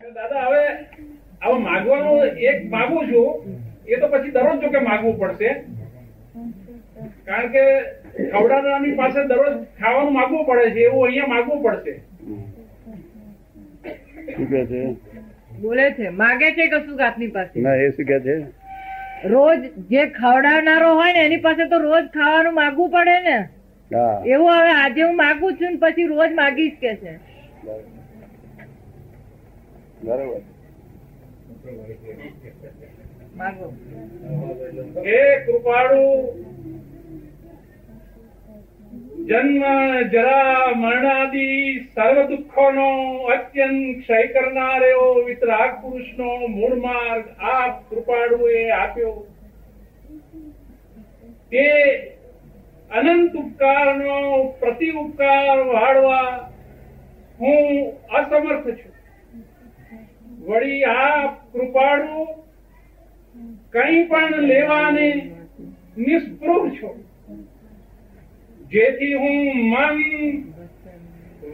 દાદા હવે હવે માગવાનું એક માગું છું એ તો પછી દરરોજ જો કે માગવું પડશે. કારણ કે ખવડાવનારની પાસે દરરોજ ખાવાનું માગવું પડે છે એવું અહીંયા માગવું પડશે. શું કે છે? બોલે છે માગે છે કશું આપની પાસે? ના એ શું કે છે? રોજ જે ખવડાવનારો હોય ને એની પાસે તો રોજ ખાવાનું માગવું પડે ને? એવું હવે આજે હું માગું છું ને પછી રોજ માગીશ કે છે? બરોબર. હે કૃપાળુ જન્મ જરા મરણાદિ સર્વ દુઃખોનો અત્યંત ક્ષય કરનાર એવો વિતરાગ પુરુષનો મૂળ માર્ગ આપ કૃપાળુએ આપ્યો. તે અનંત ઉપકારનો પ્રતિ ઉપકાર વાળવા હું અસમર્થ છું. વળી આપ કૃપાળુ કઈ પણ લેવાને નિષ્પૃહ છો. જેથી હું મન,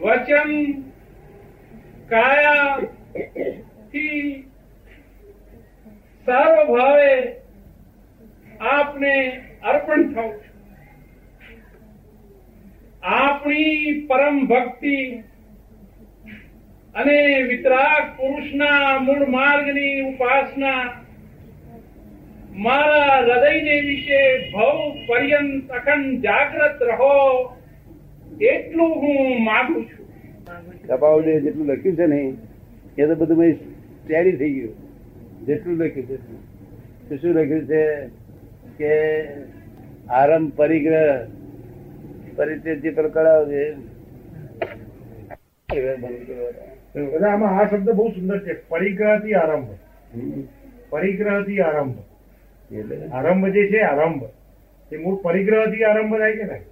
વચન કાયા થી સારો ભાવે આપને અર્પણ થાઉં છું. આપણી પરમ ભક્તિ અને વિતરાગ પુરુષના મૂળ માર્ગની ઉપાસના મારા હૃદયને વિશે ભવ પર્યંત અખંડ જાગ્રત રહો, એટલું હું માગું છું. કપાવડે જેટલું લખ્યું છે ને, એ તો બધું તૈયારી થઈ ગયું. જેટલું લખ્યું છે તો શું લખ્યું છે કે આરંભ પરિગ્રહ પરિચય જે પેલો કરાવ છે. દાદા આમાં આ શબ્દ બહુ સુંદર છે. પરિગ્રહથી આરંભ. પરિગ્રહથી આરંભ. એટલે? આરંભ જે છે આરંભ. એ મૂળ પરિગ્રહથી આરંભ થાય કે નહીં?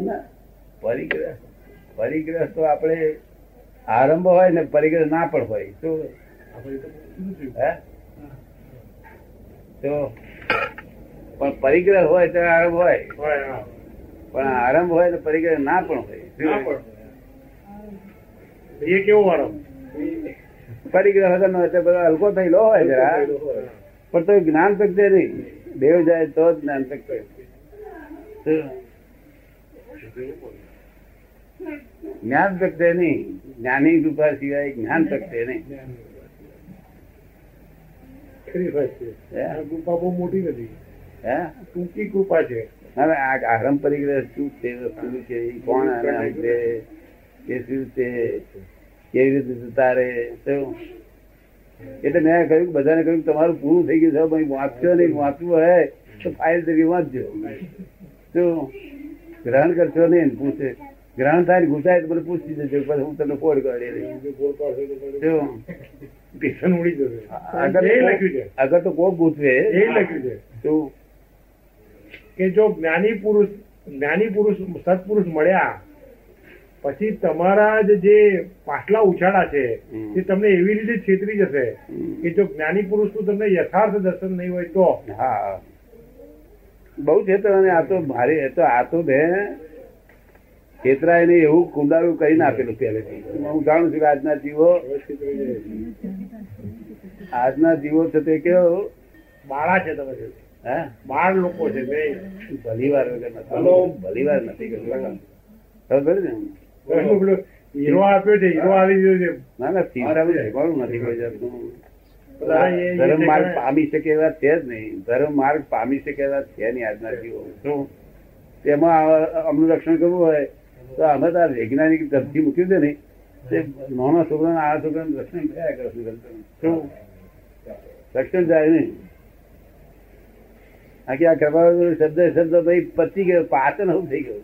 ના, પરિગ્રહ. પરિગ્રહ તો આપણે આરંભ હોય ને પરિગ્રહ ના પણ હોય. તો હે? તો પણ પરિગ્રહ હોય તો આરંભ હોય. પણ આરંભ હોય તો પરિગ્રહ ના પણ હોય. એ કેવો વાળો પરિગ્રહ વગરનો એટલે બધો હલકો થયેલો હોય જરા. પણ તો જ્ઞાન શક્તિ નહીં દેવ જાય તો જ જ્ઞાન શક્તિ શું? જ્ઞાન શક્તિ નહીં. જ્ઞાની કૃપા સિવાય જ્ઞાન શક્તિ નહીં. કૃપા બહુ મોટી નથી હે? ટૂંકી કૃપા છે. હવે આ આરંભ પરિગ્રહ શું છે કોણ સમજે? કે શું છે કેવી રીતે સુતારે એટલે મેં કહ્યું બધાને કહ્યું તમારું પૂરું થઈ ગયું છે ભાઈ વાંચશો નહીં વાંચવું હોય તો ફાઇલ તરીકે વાંચજો. શું? ગ્રહણ કરશો નહીં પૂછે. ગ્રહણ થાય ઘૂસાય તો મને પૂછી દેજો પછી હું તમને કોડ કરી આગળ તો કોક પૂછવે એ લખ્યું છે. શું? કે જો જ્ઞાની પુરુષ જ્ઞાની પુરુષ સત્પુરુષ મળ્યા પછી તમારા જ જે પાછલા ઉછાળા છે. તે તમને એવી રીતે છેતરી જશે કે જો જ્ઞાની પુરુષનું તમને યથાર્થ દર્શન નહીં હોય તો. હા. બહુ છે અને આ તો મારી તો આ તો મેં છેતરાય નહીં એવું કુંડાળું કરીને આપેલું પહેલેથી. હું જાણું છું કે આજના જીવો આજના જીવો છે તે કેવો? બાળા છે તમે. હે? બાળ લોકો છે ભાઈ ભલીવાર વગર નથી. ભલીવાર નથી. ખબર ને એનું હીરો આપ્યો છે હીરો આવી ગયો છે. ના ના શીખવાડું નથી કોઈ જાતનું. ધર્મ માર્ગ પામી શકે એવા છે જ નહીં. ધર્મ માર્ગ પામી શકે એવા છે નહીં આજના જીવો. તેમાં અમનું રક્ષણ કરવું હોય તો અમે તો વૈજ્ઞાનિક ધરતી મૂક્યું છે ને તે નાના છોકરા આ છોકરાનું રક્ષણ થયા કરે શું? રક્ષણ જાય નહીં. આખી આ કૃપા શબ્દ શબ્દ ભાઈ પતી ગયો પાચન હું થઈ ગયું.